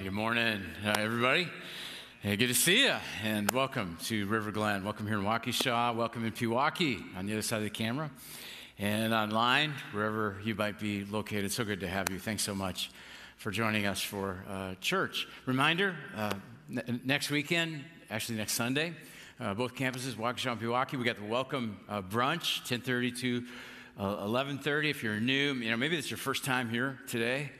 Good morning, uh, everybody. Hey, good to see you, and welcome to River Glen. Welcome here in Waukesha. Welcome in Pewaukee on the other side of the camera, and online wherever you might be located. So good to have you. Thanks so much for joining us for uh, church. Reminder: uh, n- next weekend, actually next Sunday, uh, both campuses, Waukesha and Pewaukee, we got the welcome uh, brunch, 10:30 to 11:30. Uh, if you're new, you know maybe it's your first time here today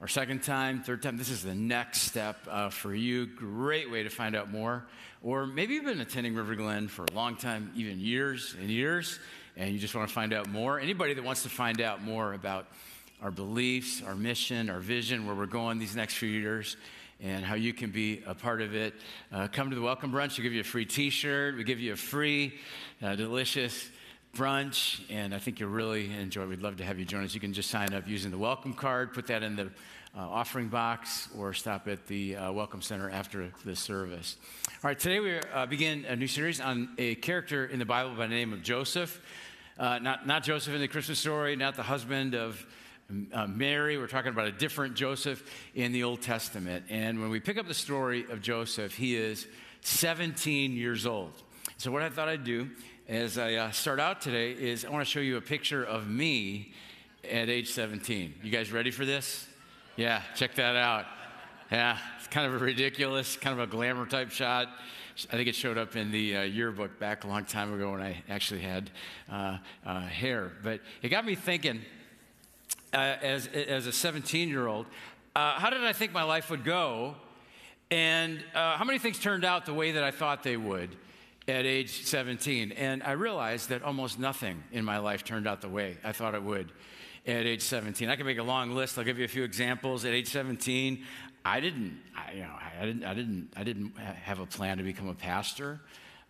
or second time, third time, this is the next step uh, for you. Great way to find out more. Or maybe you've been attending River Glen for a long time, even years and years, and you just want to find out more. Anybody that wants to find out more about our beliefs, our mission, our vision, where we're going these next few years, and how you can be a part of it, uh, come to the Welcome Brunch. We'll give you a free t shirt, we give you a free, uh, delicious brunch, and I think you'll really enjoy. We'd love to have you join us. You can just sign up using the welcome card, put that in the uh, offering box, or stop at the uh, Welcome Center after the service. All right, today we uh, begin a new series on a character in the Bible by the name of Joseph. Uh, not, not Joseph in the Christmas story, not the husband of uh, Mary. We're talking about a different Joseph in the Old Testament. And when we pick up the story of Joseph, he is 17 years old. So, what I thought I'd do as I uh, start out today is I want to show you a picture of me at age 17. You guys ready for this? Yeah, check that out. Yeah, it's kind of a ridiculous, kind of a glamour type shot. I think it showed up in the uh, yearbook back a long time ago when I actually had uh, uh, hair. But it got me thinking uh, as, as a 17 year old, uh, how did I think my life would go? And how many things turned out the way that I thought they would? At age 17. And I realized that almost nothing in my life turned out the way I thought it would at age 17. I can make a long list. I'll give you a few examples. At age 17, I didn't, I, you know, I didn't, I didn't, I didn't have a plan to become a pastor.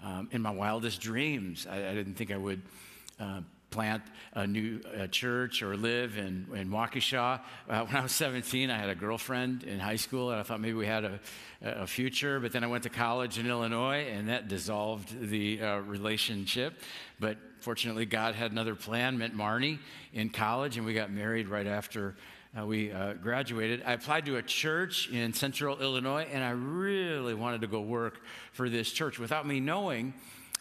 Um, in my wildest dreams, I, I, didn't think I would uh, plant a new church or live in, in Waukesha. Uh, when I was 17, I had a girlfriend in high school, and I thought maybe we had a, a future. But then I went to college in Illinois, and that dissolved the uh, relationship. But fortunately, God had another plan, met Marnie in college, and we got married right after. Uh, we uh, graduated. I applied to a church in central Illinois, and I really wanted to go work for this church without me knowing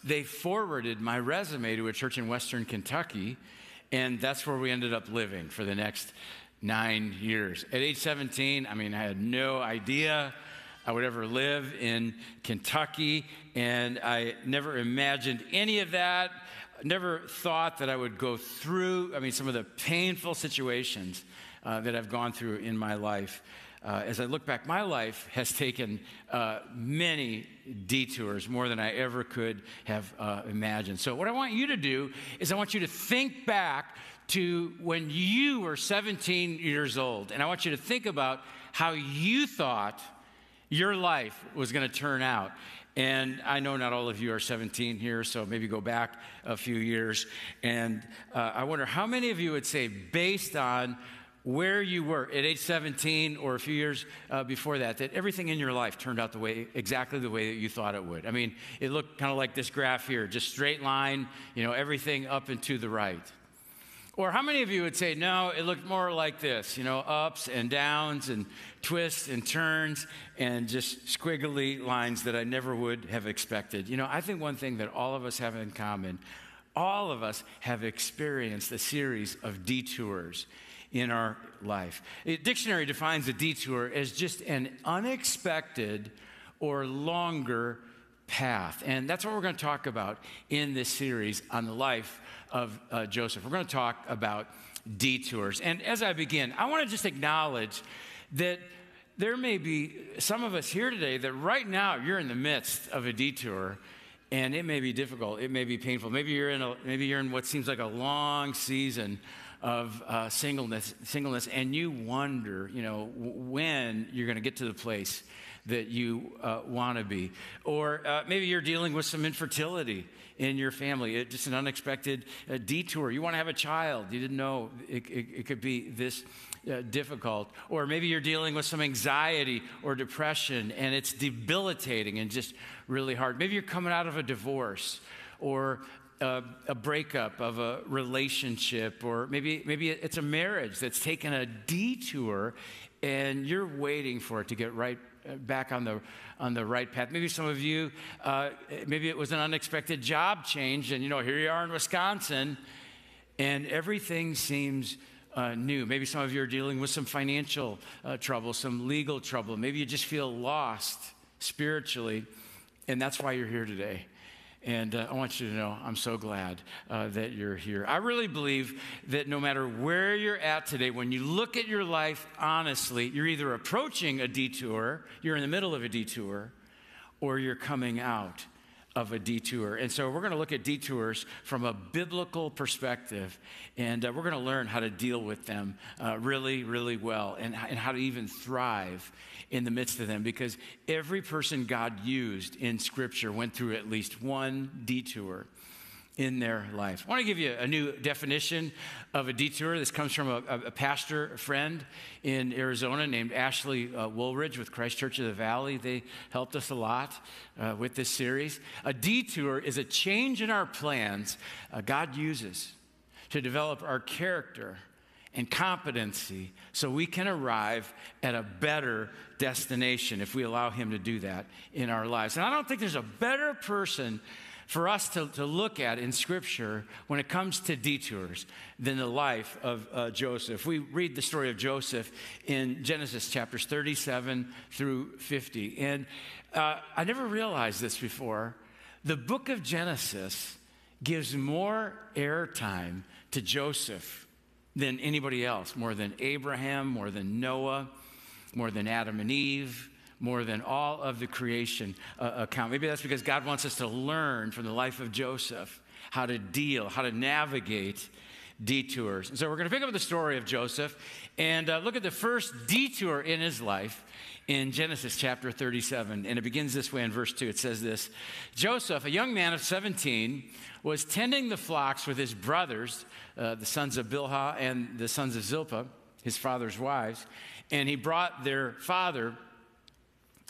they forwarded my resume to a church in Western Kentucky, and that's where we ended up living for the next nine years. At age 17, I mean, I had no idea I would ever live in Kentucky, and I never imagined any of that. Never thought that I would go through, I mean, some of the painful situations uh, that I've gone through in my life uh, as I look back, my life has taken uh, many detours, more than I ever could have uh, imagined. So, what I want you to do is, I want you to think back to when you were 17 years old, and I want you to think about how you thought your life was going to turn out. And I know not all of you are 17 here, so maybe go back a few years. And uh, I wonder how many of you would say, based on where you were at age 17 or a few years uh, before that, that everything in your life turned out the way, exactly the way that you thought it would. I mean, it looked kind of like this graph here, just straight line, you know, everything up and to the right. Or how many of you would say, no, it looked more like this, you know, ups and downs and twists and turns and just squiggly lines that I never would have expected. You know, I think one thing that all of us have in common, all of us have experienced a series of detours in our life. A dictionary defines a detour as just an unexpected or longer path. And that's what we're going to talk about in this series on the life of uh, Joseph. We're going to talk about detours. And as I begin, I want to just acknowledge that there may be some of us here today that right now you're in the midst of a detour and it may be difficult it may be painful maybe you're in a, maybe you're in what seems like a long season of uh, singleness, singleness, and you wonder, you know, when you're going to get to the place that you uh, want to be. Or uh, maybe you're dealing with some infertility in your family, it, just an unexpected uh, detour. You want to have a child, you didn't know it, it, it could be this. Uh, difficult, or maybe you're dealing with some anxiety or depression and it's debilitating and just really hard. Maybe you're coming out of a divorce, or a, a, breakup of a relationship, or maybe, maybe it's a marriage that's taken a detour and you're waiting for it to get right uh, back on the, on the right path. Maybe some of you, uh, maybe it was an unexpected job change, and you know, here you are in Wisconsin, and everything seems uh, new. Maybe some of you are dealing with some financial uh, trouble, some legal trouble. Maybe you just feel lost spiritually, and that's why you're here today. And uh, I want you to know I'm so glad uh, that you're here. I really believe that no matter where you're at today, when you look at your life honestly, you're either approaching a detour, you're in the middle of a detour, or you're coming out of a detour. And so we're going to look at detours from a biblical perspective, and uh, we're going to learn how to deal with them uh, really, really well and, and how to even thrive in the midst of them because every person God used in Scripture went through at least one detour in their life. I want to give you a new definition of a detour. This comes from a, a pastor friend in Arizona named Ashley uh, Wooldridge with Christ Church of the Valley. They helped us a lot uh, with this series. A detour is a change in our plans uh, God uses to develop our character and competency so we can arrive at a better destination if we allow Him to do that in our lives. And I don't think there's a better person for us to, to look at in Scripture when it comes to detours than the life of uh, Joseph. We read the story of Joseph in Genesis chapters 37 through 50. And uh, I never realized this before. The book of Genesis gives more airtime to Joseph than anybody else, more than Abraham, more than Noah, more than Adam and Eve, more than all of the creation uh, account. Maybe that's because God wants us to learn from the life of Joseph how to deal, how to navigate detours. And so we're going to pick up the story of Joseph and uh, look at the first detour in his life in Genesis chapter 37. And it begins this way in verse 2. It says this Joseph, a young man of 17, was tending the flocks with his brothers, uh, the sons of Bilhah and the sons of Zilpah, his father's wives. And he brought their father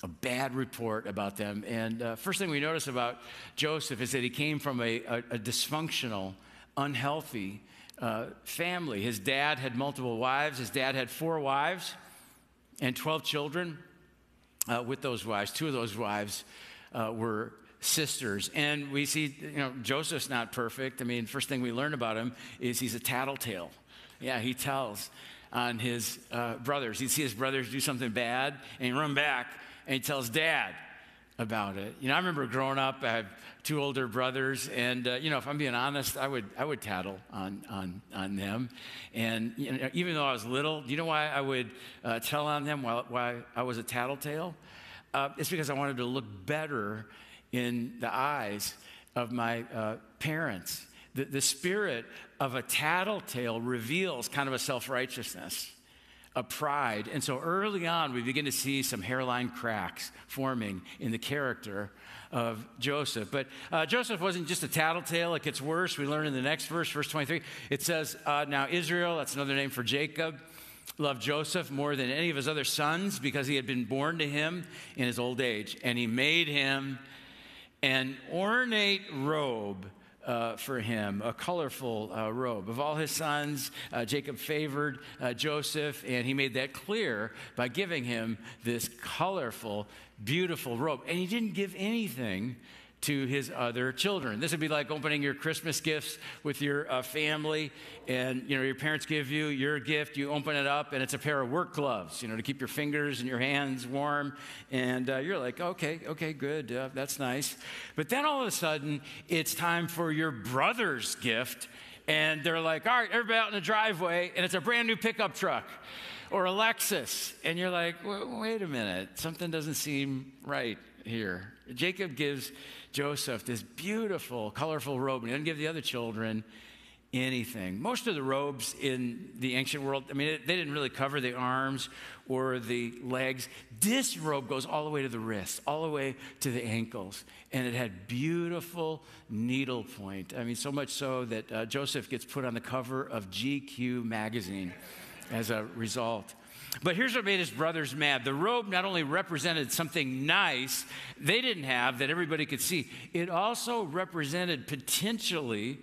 a bad report about them. And uh, first thing we notice about Joseph is that he came from a, a, a dysfunctional, unhealthy uh, family. His dad had multiple wives. His dad had four wives and 12 children uh, with those wives. Two of those wives uh, were sisters. And we see, you know, Joseph's not perfect. I mean, first thing we learn about him is he's a tattletale. Yeah, he tells on his uh, brothers. He'd see his brothers do something bad and he'd run back and he tells dad about it. You know, I remember growing up, I have two older brothers, and uh, you know, if I'm being honest, I would I would tattle on on on them, and you know, even though I was little, do you know why I would uh, tell on them while why I was a tattletale? Uh, it's because I wanted to look better in the eyes of my uh, parents. The, the spirit of a tattletale reveals kind of a self righteousness a pride. And so early on, we begin to see some hairline cracks forming in the character of Joseph. But uh, Joseph wasn't just a tattletale, it gets worse. We learn in the next verse, verse 23, it says, uh, Now Israel, that's another name for Jacob, loved Joseph more than any of his other sons because he had been born to him in his old age. And he made him an ornate robe uh, for him, a colorful uh, robe. Of all his sons, uh, Jacob favored uh, Joseph, and he made that clear by giving him this colorful, beautiful robe. And he didn't give anything to his other children. This would be like opening your Christmas gifts with your uh, family, and you know your parents give you your gift. You open it up, and it's a pair of work gloves, you know, to keep your fingers and your hands warm. And uh, you're like, okay, okay, good, uh, that's nice. But then all of a sudden, it's time for your brother's gift, and they're like, all right, everybody out in the driveway, and it's a brand new pickup truck or a Lexus, and you're like, wait a minute, something doesn't seem right here. Jacob gives Joseph this beautiful, colorful robe, and he doesn't give the other children anything. Most of the robes in the ancient world, I mean, they didn't really cover the arms or the legs. This robe goes all the way to the wrists, all the way to the ankles, and it had beautiful needlepoint. I mean, so much so that uh, Joseph gets put on the cover of GQ magazine as a result. But here's what made his brothers mad. The robe not only represented something nice they didn't have that everybody could see, it also represented potentially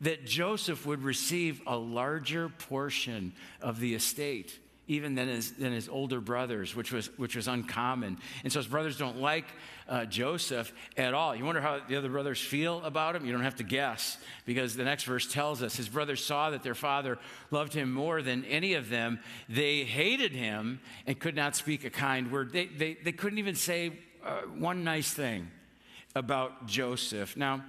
that Joseph would receive a larger portion of the estate even than his, than his older brothers, which was, which was uncommon. And so his brothers don't like uh, Joseph at all. You wonder how the other brothers feel about him? You don't have to guess because the next verse tells us his brothers saw that their father loved him more than any of them. They hated him and could not speak a kind word. They, they, they couldn't even say uh, one nice thing about Joseph. Now,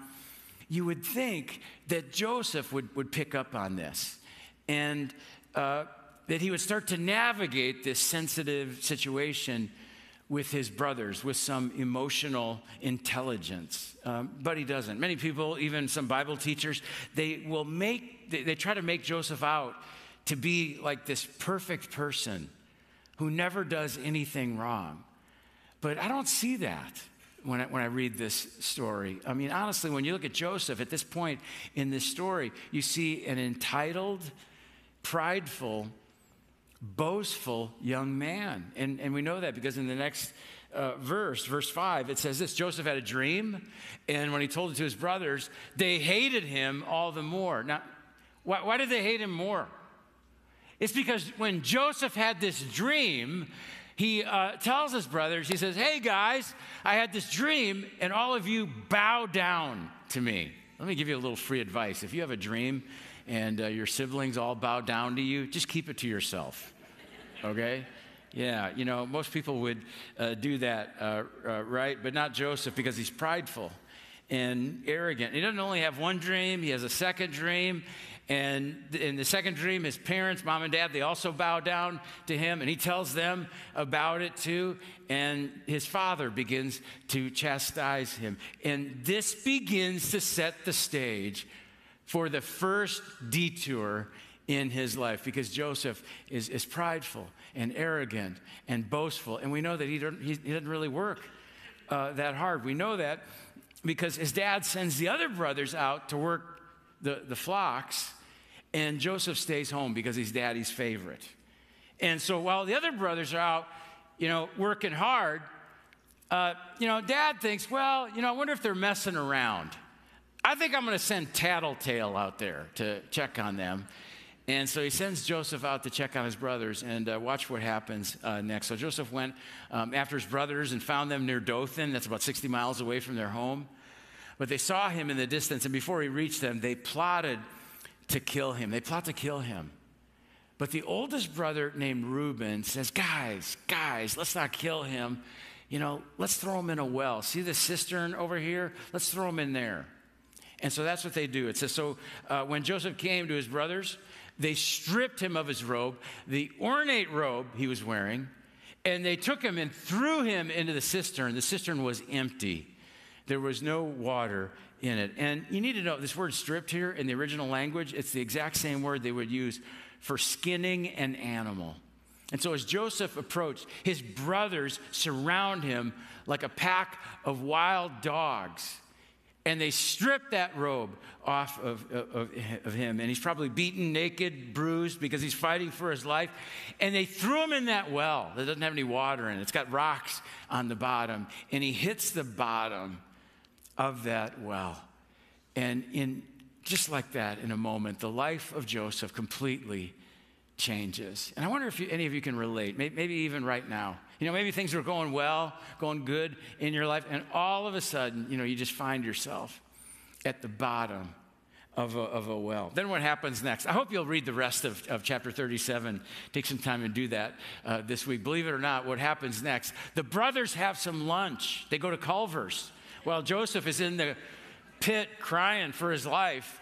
you would think that Joseph would, would pick up on this. And uh, that he would start to navigate this sensitive situation with his brothers with some emotional intelligence. Um, but he doesn't. Many people, even some Bible teachers, they will make, they, they try to make Joseph out to be like this perfect person who never does anything wrong. But I don't see that when I, when I read this story. I mean, honestly, when you look at Joseph at this point in this story, you see an entitled, prideful, boastful young man. And, and we know that because in the next uh, verse, verse 5, it says this Joseph had a dream, and when he told it to his brothers, they hated him all the more. Now, why, why did they hate him more? It's because when Joseph had this dream, he uh, tells his brothers, he says, Hey guys, I had this dream, and all of you bow down to me. Let me give you a little free advice. If you have a dream and uh, your siblings all bow down to you, just keep it to yourself. Okay? Yeah, you know, most people would uh, do that, uh, uh, right? But not Joseph because he's prideful and arrogant. He doesn't only have one dream, he has a second dream. And in the second dream, his parents, mom and dad, they also bow down to him, and he tells them about it too. And his father begins to chastise him. And this begins to set the stage for the first detour in his life because Joseph is, is prideful and arrogant and boastful. And we know that he, he, he doesn't really work uh, that hard. We know that because his dad sends the other brothers out to work the, the flocks, and Joseph stays home because he's daddy's favorite. And so while the other brothers are out, you know, working hard, uh, you know, dad thinks, well, you know, I wonder if they're messing around. I think I'm going to send Tattletale out there to check on them. And so he sends Joseph out to check on his brothers and uh, watch what happens uh, next. So Joseph went um, after his brothers and found them near Dothan. That's about 60 miles away from their home. But they saw him in the distance, and before he reached them, they plotted to kill him. They plot to kill him. But the oldest brother named Reuben says, Guys, guys, let's not kill him. You know, let's throw him in a well. See the cistern over here? Let's throw him in there. And so that's what they do. It says, So uh, when Joseph came to his brothers, they stripped him of his robe, the ornate robe he was wearing, and they took him and threw him into the cistern. The cistern was empty, there was no water in it. And you need to know this word stripped here in the original language, it's the exact same word they would use for skinning an animal. And so as Joseph approached, his brothers surround him like a pack of wild dogs and they strip that robe off of, of, of, him. And he's probably beaten, naked, bruised because he's fighting for his life. And they threw him in that well that doesn't have any water in it. It's got rocks on the bottom. And he hits the bottom of that well. And in just like that, in a moment, the life of Joseph completely changes. And I wonder if you, any of you can relate, maybe even right now. You know, maybe things are going well, going good in your life, and all of a sudden, you know, you just find yourself at the bottom of a, of a well. Then what happens next? I hope you'll read the rest of, of chapter 37. Take some time and do that uh, this week. Believe it or not, what happens next? The brothers have some lunch. They go to Culver's while Joseph is in the pit crying for his life.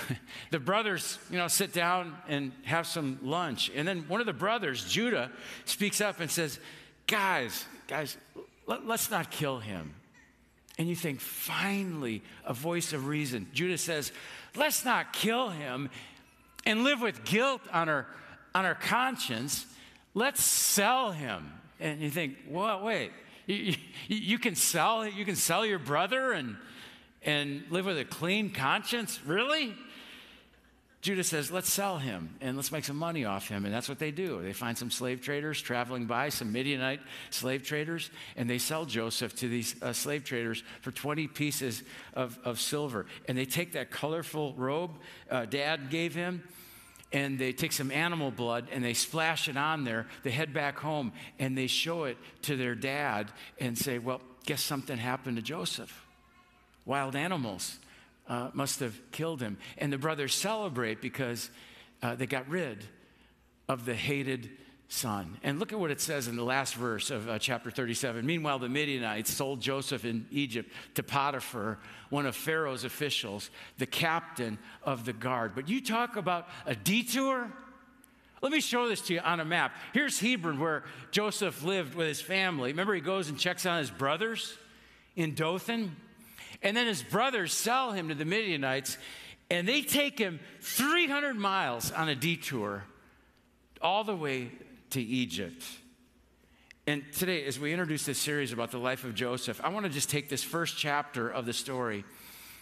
the brothers, you know, sit down and have some lunch. And then one of the brothers, Judah, speaks up and says, Guys, guys, let, us not kill him. And you think, finally, a voice of reason. Judah says, Let's not kill him and live with guilt on our, on our conscience. Let's sell him. And you think, well, wait, you, you, you can sell you can sell your brother and and live with a clean conscience? Really? Judah says, let's sell him and let's make some money off him. And that's what they do. They find some slave traders traveling by, some Midianite slave traders, and they sell Joseph to these uh, slave traders for 20 pieces of, of silver. And they take that colorful robe uh, dad gave him, and they take some animal blood and they splash it on there. They head back home and they show it to their dad and say, well, guess something happened to Joseph. Wild animals uh, must have killed him. And the brothers celebrate because uh, they got rid of the hated son. And look at what it says in the last verse of uh, chapter 37. Meanwhile, the Midianites sold Joseph in Egypt to Potiphar, one of Pharaoh's officials, the captain of the guard. But you talk about a detour? Let me show this to you on a map. Here's Hebron, where Joseph lived with his family. Remember, he goes and checks on his brothers in Dothan? And then his brothers sell him to the Midianites, and they take him 300 miles on a detour all the way to Egypt. And today, as we introduce this series about the life of Joseph, I want to just take this first chapter of the story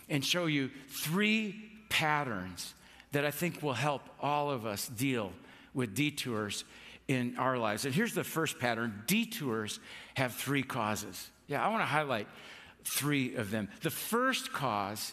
and show you three patterns that I think will help all of us deal with detours in our lives. And here's the first pattern detours have three causes. Yeah, I want to highlight three of them. The first cause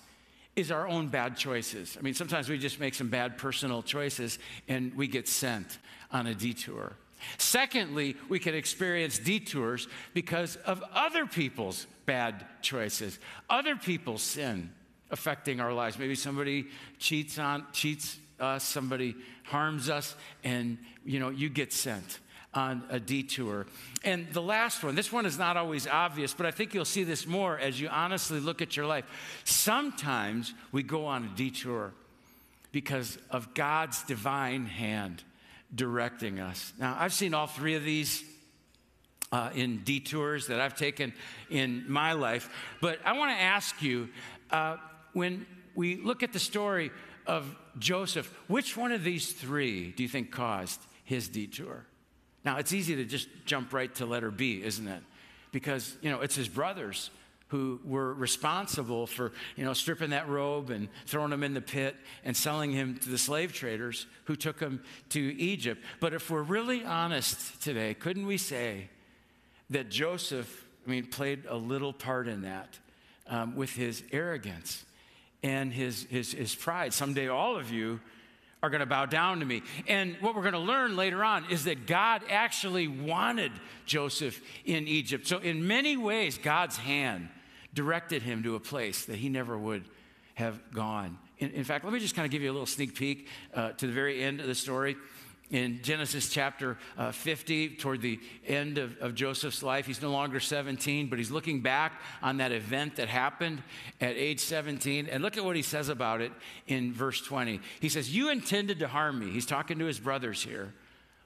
is our own bad choices. I mean, sometimes we just make some bad personal choices and we get sent on a detour. Secondly, we can experience detours because of other people's bad choices, other people's sin affecting our lives. Maybe somebody cheats on cheats us, somebody harms us, and you know, you get sent on a detour. And the last one, this one is not always obvious, but I think you'll see this more as you honestly look at your life. Sometimes we go on a detour because of God's divine hand directing us. Now, I've seen all three of these uh, in detours that I've taken in my life, but I want to ask you uh, when we look at the story of Joseph, which one of these three do you think caused his detour? Now, it's easy to just jump right to letter B, isn't it? Because, you know, it's his brothers who were responsible for, you know, stripping that robe and throwing him in the pit and selling him to the slave traders who took him to Egypt. But if we're really honest today, couldn't we say that Joseph, I mean, played a little part in that um, with his arrogance and his, his, his pride? Someday all of you are going to bow down to me. And what we're going to learn later on is that God actually wanted Joseph in Egypt. So, in many ways, God's hand directed him to a place that he never would have gone. In, in fact, let me just kind of give you a little sneak peek uh, to the very end of the story in Genesis chapter uh, 50, toward the end of, of, Joseph's life. He's no longer 17, but he's looking back on that event that happened at age 17. And look at what he says about it in verse 20. He says, You intended to harm me. He's talking to his brothers here.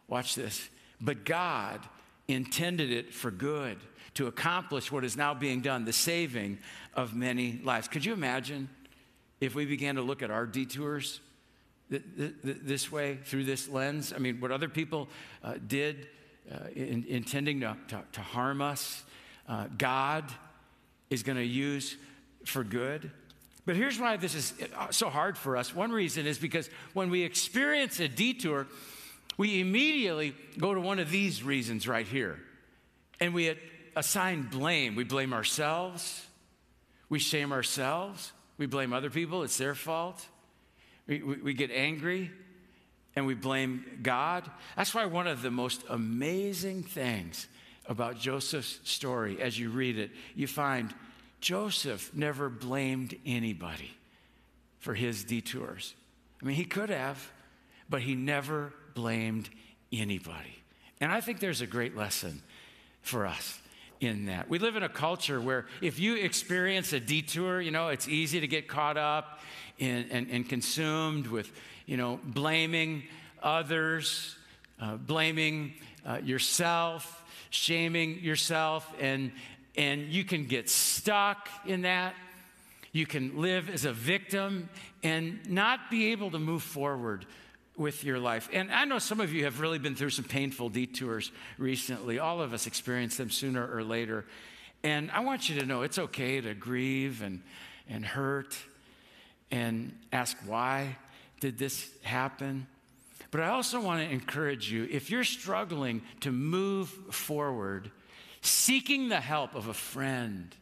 Watch this. But God intended it for good to accomplish what is now being done, the saving of many lives. Could you imagine if we began to look at our detours? This way through this lens? I mean, what other people uh, did uh, in, intending to, to, to, harm us, uh, God is going to use for good. But here's why this is uh, so hard for us. One reason is because when we experience a detour, we immediately go to one of these reasons right here. And we assign blame. We blame ourselves. We shame ourselves. We blame other people. It's their fault. We, we, we get angry and we blame God. That's why one of the most amazing things about Joseph's story, as you read it, you find Joseph never blamed anybody for his detours. I mean, he could have, but he never blamed anybody. And I think there's a great lesson for us in that. We live in a culture where if you experience a detour, you know, it's easy to get caught up and, and, and consumed with, you know, blaming others, uh, blaming uh, yourself, shaming yourself, and, and you can get stuck in that. You can live as a victim and not be able to move forward with your life. And I know some of you have really been through some painful detours recently. All of us experience them sooner or later. And I want you to know it's okay to grieve and, and hurt and ask why did this happen? But I also want to encourage you if you're struggling to move forward, seeking the help of a friend,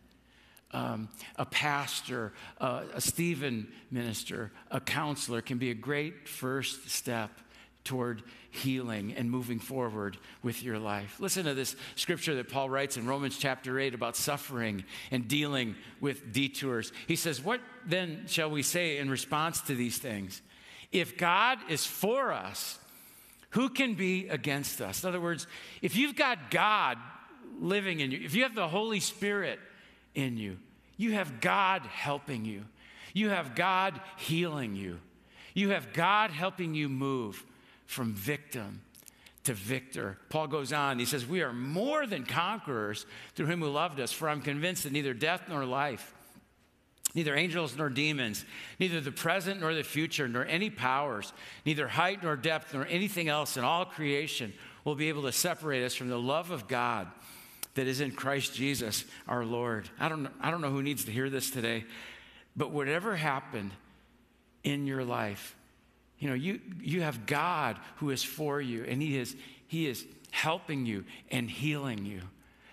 um, a pastor, uh, a Stephen minister, a counselor can be a great first step toward healing and moving forward with your life. Listen to this scripture that Paul writes in Romans chapter 8 about suffering and dealing with detours. He says, What then shall we say in response to these things? If God is for us, who can be against us? In other words, if you've got God living in you, if you have the Holy Spirit in you. You have God helping you. You have God healing you. You have God helping you move from victim to victor. Paul goes on, he says, We are more than conquerors through him who loved us, for I'm convinced that neither death nor life, neither angels nor demons, neither the present nor the future, nor any powers, neither height nor depth, nor anything else in all creation will be able to separate us from the love of God that is in Christ Jesus our Lord. I don't, I don't know who needs to hear this today, but whatever happened in your life, you know, you, you have God who is for you, and He is, he is helping you and healing you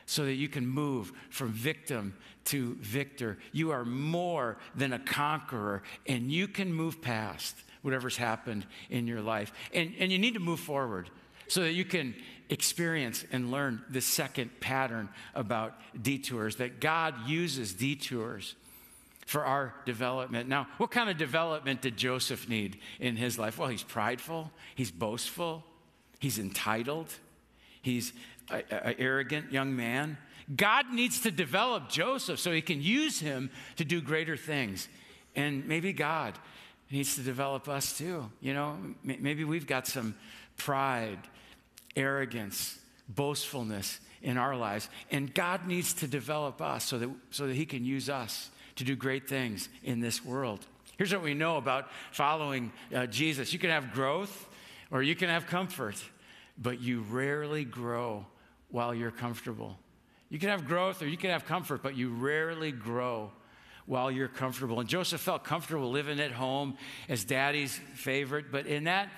so that you can move from victim to victor. You are more than a conqueror, and you can move past whatever's happened in your life. And, and you need to move forward so that you can experience and learn the second pattern about detours that God uses detours for our development. Now, what kind of development did Joseph need in his life? Well, he's prideful, he's boastful, he's entitled, he's an arrogant young man. God needs to develop Joseph so he can use him to do greater things. And maybe God needs to develop us too. You know, maybe we've got some pride arrogance, boastfulness in our lives. And God needs to develop us so that, so that He can use us to do great things in this world. Here's what we know about following uh, Jesus you can have growth or you can have comfort, but you rarely grow while you're comfortable. You can have growth or you can have comfort, but you rarely grow while you're comfortable. And Joseph felt comfortable living at home as daddy's favorite, but in that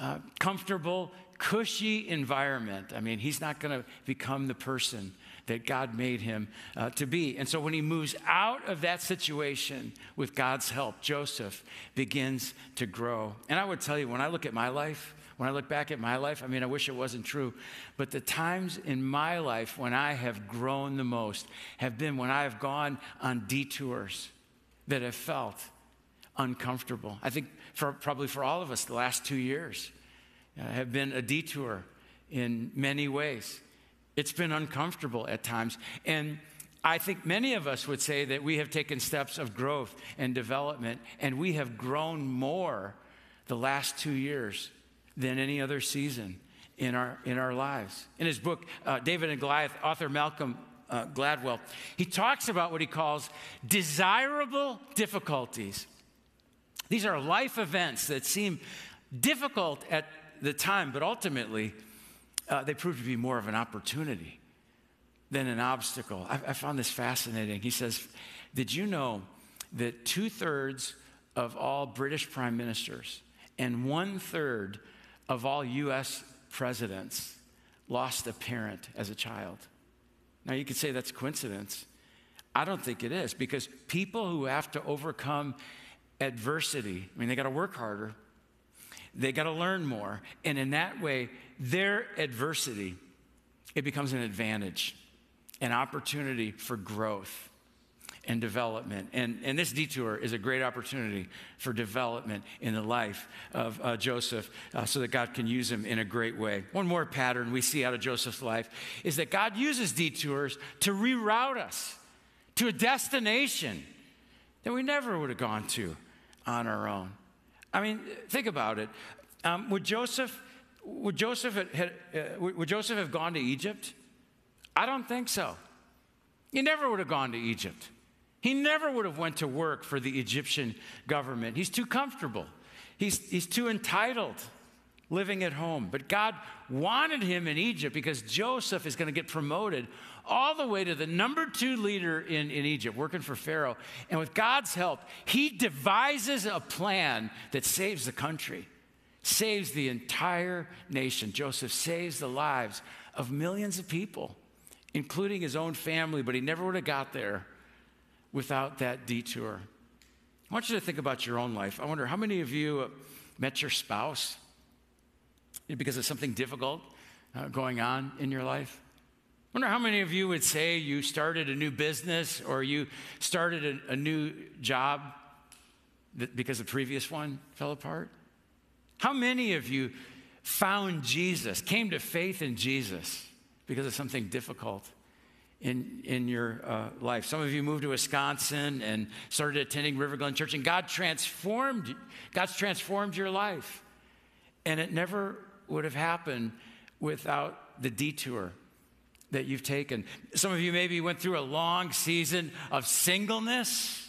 uh, comfortable, cushy environment, I mean, he's not going to become the person that God made him uh, to be. And so when he moves out of that situation with God's help, Joseph begins to grow. And I would tell you, when I look at my life, when I look back at my life, I mean, I wish it wasn't true, but the times in my life when I have grown the most have been when I have gone on detours that have felt uncomfortable. I think for, probably for all of us, the last two years have been a detour in many ways. It's been uncomfortable at times. And I think many of us would say that we have taken steps of growth and development, and we have grown more the last two years than any other season in our, in our lives. In his book, uh, David and Goliath, author Malcolm uh, Gladwell, he talks about what he calls desirable difficulties. These are life events that seem difficult at the time, but ultimately, uh, they proved to be more of an opportunity than an obstacle. I, I found this fascinating. He says, Did you know that two thirds of all British prime ministers and one third of all US presidents lost a parent as a child? Now, you could say that's coincidence. I don't think it is because people who have to overcome adversity, I mean, they got to work harder, they got to learn more. And in that way, their adversity, it becomes an advantage, an opportunity for growth and development. And, and this detour is a great opportunity for development in the life of uh, Joseph uh, so that God can use him in a great way. One more pattern we see out of Joseph's life is that God uses detours to reroute us to a destination that we never would have gone to on our own. I mean, think about it. Um, would Joseph, would Joseph, had, uh, would Joseph have gone to Egypt? I don't think so. He never would have gone to Egypt. He never would have went to work for the Egyptian government. He's too comfortable. He's, he's too entitled. Living at home. But God wanted him in Egypt because Joseph is going to get promoted all the way to the number two leader in, in Egypt, working for Pharaoh. And with God's help, he devises a plan that saves the country, saves the entire nation. Joseph saves the lives of millions of people, including his own family, but he never would have got there without that detour. I want you to think about your own life. I wonder how many of you met your spouse because of something difficult uh, going on in your life? I wonder how many of you would say you started a new business or you started a, a new job because the previous one fell apart? How many of you found Jesus, came to faith in Jesus because of something difficult in, in your uh, life? Some of you moved to Wisconsin and started attending River Glen Church, and God transformed, God's transformed your life. And it never would have happened without the detour that you've taken. Some of you maybe went through a long season of singleness,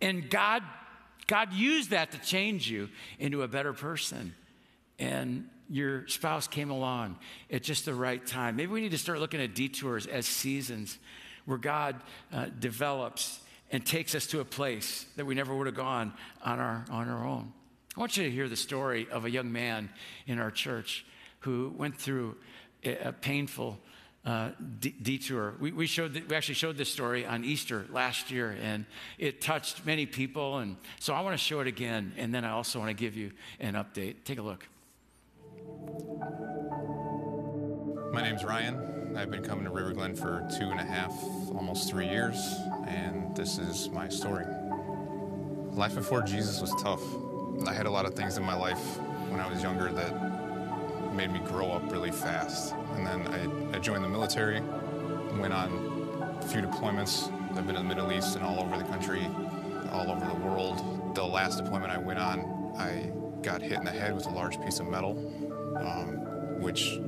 and God, God used that to change you into a better person. And your spouse came along at just the right time. Maybe we need to start looking at detours as seasons where God uh, develops and takes us to a place that we never would have gone on our, on our own. I want you to hear the story of a young man in our church who went through a, painful uh, detour. We, we, showed the, we actually showed this story on Easter last year, and it touched many people. And so I want to show it again, and then I also want to give you an update. Take a look. My name's Ryan. I've been coming to River Glen for two and a half, almost three years, and this is my story. Life before Jesus was tough. I had a lot of things in my life when I was younger that made me grow up really fast. And then I, I joined the military, went on a few deployments. I've been in the Middle East and all over the country, all over the world. The last deployment I went on, I got hit in the head with a large piece of metal, um, which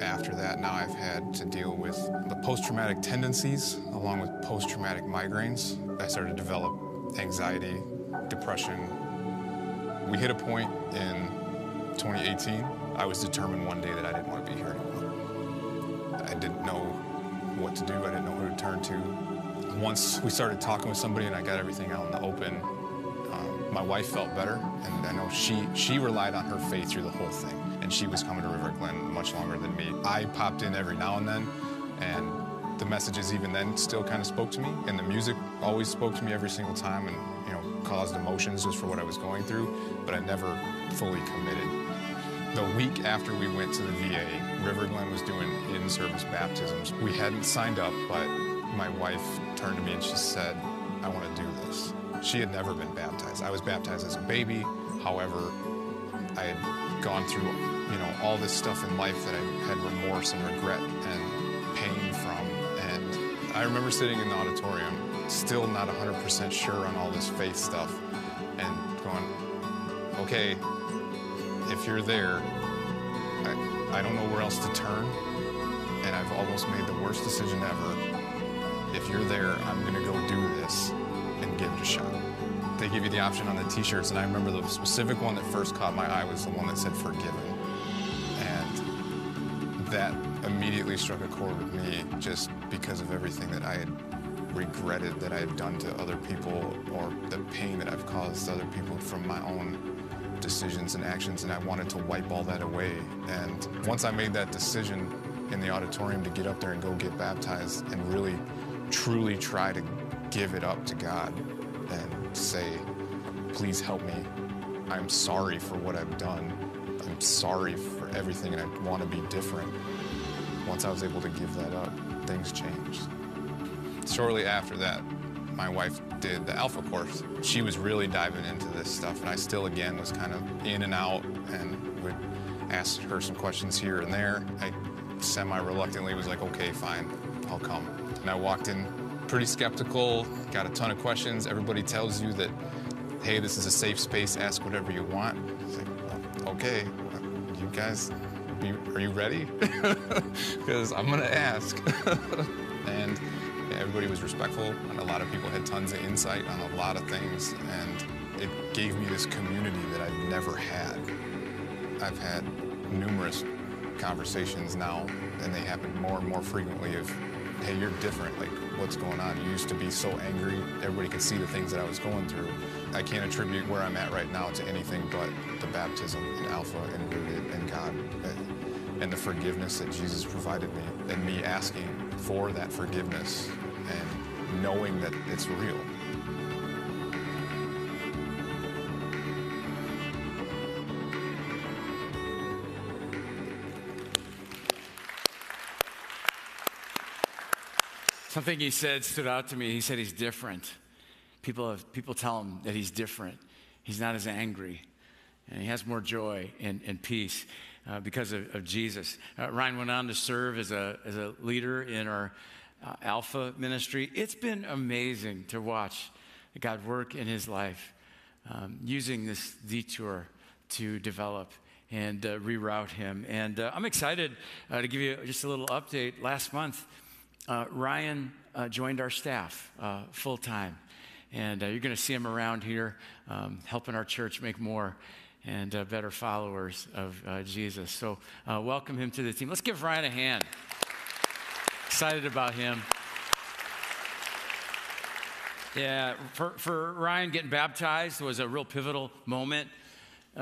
after that, now I've had to deal with the post-traumatic tendencies along with post-traumatic migraines. I started to develop anxiety, depression, we hit a point in 2018. I was determined one day that I didn't want to be here anymore. I didn't know what to do. I didn't know who to turn to. Once we started talking with somebody and I got everything out in the open, um, my wife felt better, and I know she she relied on her faith through the whole thing. And she was coming to River Glen much longer than me. I popped in every now and then, and the messages even then still kind of spoke to me, and the music always spoke to me every single time. And caused emotions just for what I was going through, but I never fully committed. The week after we went to the VA, River Glen was doing in-service baptisms. We hadn't signed up, but my wife turned to me and she said, I want to do this. She had never been baptized. I was baptized as a baby. However, I had gone through, you know, all this stuff in life that I had remorse and regret and pain from. And I remember sitting in the auditorium still not 100% sure on all this faith stuff and going, okay, if you're there, I, I don't know where else to turn, and I've almost made the worst decision ever. If you're there, I'm going to go do this and give it a shot. They give you the option on the t-shirts, and I remember the specific one that first caught my eye was the one that said forgiven. And that immediately struck a chord with me just because of everything that I had regretted that I had done to other people or the pain that I've caused other people from my own decisions and actions, and I wanted to wipe all that away. And once I made that decision in the auditorium to get up there and go get baptized and really, truly try to give it up to God and say, please help me. I'm sorry for what I've done. I'm sorry for everything, and I want to be different. Once I was able to give that up, things changed. Shortly after that, my wife did the Alpha course. She was really diving into this stuff, and I still, again, was kind of in and out and would ask her some questions here and there. I semi-reluctantly was like, okay, fine, I'll come. And I walked in pretty skeptical, got a ton of questions. Everybody tells you that, hey, this is a safe space, ask whatever you want. Like, okay, you guys, are you ready? Because I'm gonna ask. and Everybody was respectful, and a lot of people had tons of insight on a lot of things, and it gave me this community that I've never had. I've had numerous conversations now, and they happen more and more frequently of, hey, you're different. Like, what's going on? You used to be so angry. Everybody could see the things that I was going through. I can't attribute where I'm at right now to anything but the baptism in Alpha and rooted in God and the forgiveness that Jesus provided me and me asking for that forgiveness and knowing that it's real. Something he said stood out to me. He said he's different. People, have, people tell him that he's different. He's not as angry, and he has more joy and, and peace uh, because of, of Jesus. Uh, Ryan went on to serve as a, as a leader in our uh, Alpha ministry. It's been amazing to watch God work in his life um, using this detour to develop and uh, reroute him. And uh, I'm excited uh, to give you just a little update. Last month, uh, Ryan uh, joined our staff uh, full time. And you're going to see him around here um, helping our church make more and better followers of Jesus. So, welcome him to the team. Let's give Ryan a hand. Excited about him. Yeah, for, for Ryan, getting baptized was a real pivotal moment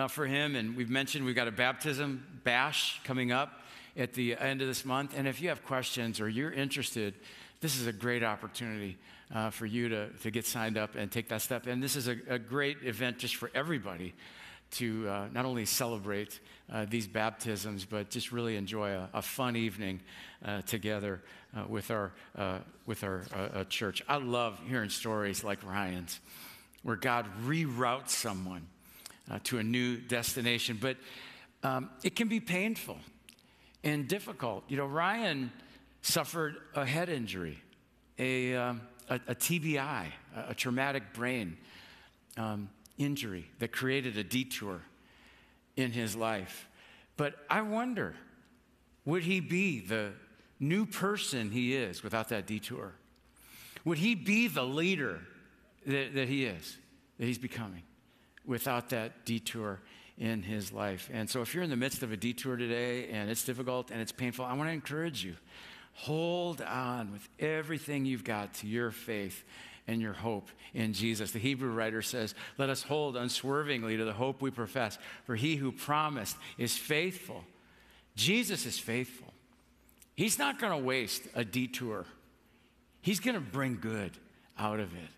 for him. And we've mentioned we've got a baptism bash coming up at the end of this month. And if you have questions or you're interested, this is a great opportunity uh, for you to, to get signed up and take that step. And this is a, a great event just for everybody to uh, not only celebrate uh, these baptisms, but just really enjoy a, a fun evening uh, together uh, with our, uh, with our church. I love hearing stories like Ryan's, where God reroutes someone to a new destination. But um, it can be painful and difficult. You know, Ryan suffered a head injury, a, um, a, a TBI, a, a, traumatic brain um, injury that created a detour in his life. But I wonder, would he be the new person he is without that detour? Would he be the leader that, that he is, that he's becoming, without that detour in his life. And so, if you're in the midst of a detour today and it's difficult and it's painful, I want to encourage you hold on with everything you've got to your faith and your hope in Jesus. The Hebrew writer says, Let us hold unswervingly to the hope we profess, for he who promised is faithful. Jesus is faithful. He's not going to waste a detour, he's going to bring good out of it.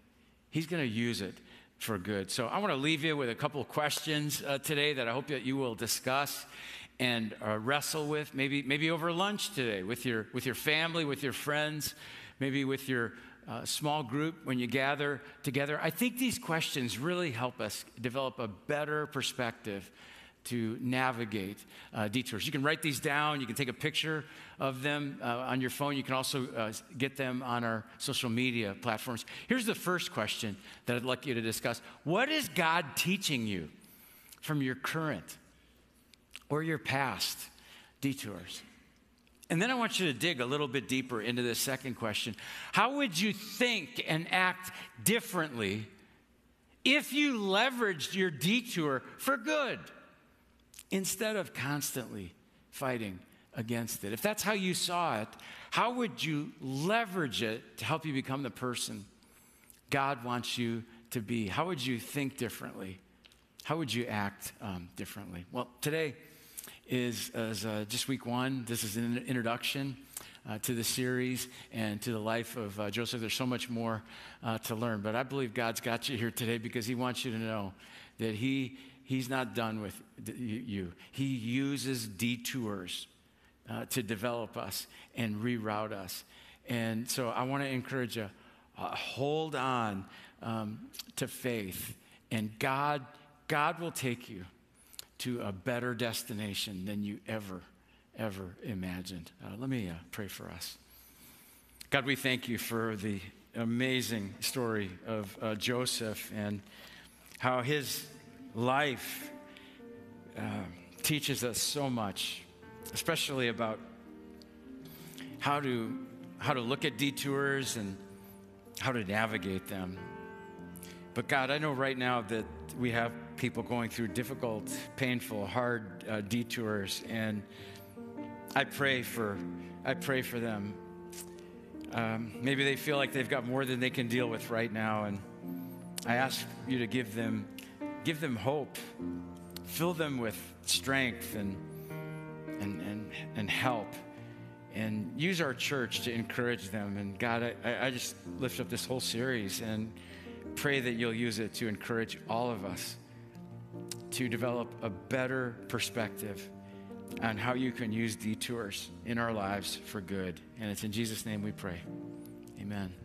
He's going to use it for good. So I want to leave you with a couple of questions uh, today that I hope that you will discuss and uh, wrestle with, maybe, maybe over lunch today with your, with your family, with your friends, maybe with your uh, small group when you gather together. I think these questions really help us develop a better perspective to navigate uh, detours. You can write these down, you can take a picture of them uh, on your phone, you can also uh, get them on our social media platforms. Here's the first question that I'd like you to discuss What is God teaching you from your current or your past detours? And then I want you to dig a little bit deeper into this second question. How would you think and act differently if you leveraged your detour for good? Instead of constantly fighting against it. If that's how you saw it, how would you leverage it to help you become the person God wants you to be? How would you think differently? How would you act um, differently? Well, today is, is uh, just week one. This is an introduction. Uh, to the series and to the life of uh, Joseph. There's so much more uh, to learn, but I believe God's got you here today because He wants you to know that He He's not done with you. He uses detours uh, to develop us and reroute us. And so I want to encourage you uh, hold on um, to faith, and God, God will take you to a better destination than you ever, ever imagined. Uh, let me uh, pray for us. God, we thank you for the amazing story of uh, Joseph and how his life uh, teaches us so much, especially about how to, how to look at detours and how to navigate them. But God, I know right now that we have people going through difficult, painful, hard uh, detours. And I pray for, I pray for them. Um, maybe they feel like they've got more than they can deal with right now, and I ask you to give them, give them hope, fill them with strength and and and, and help, and use our church to encourage them. And God, I, I just lift up this whole series and pray that you'll use it to encourage all of us to develop a better perspective on how you can use detours in our lives for good. And it's in Jesus' name we pray. Amen.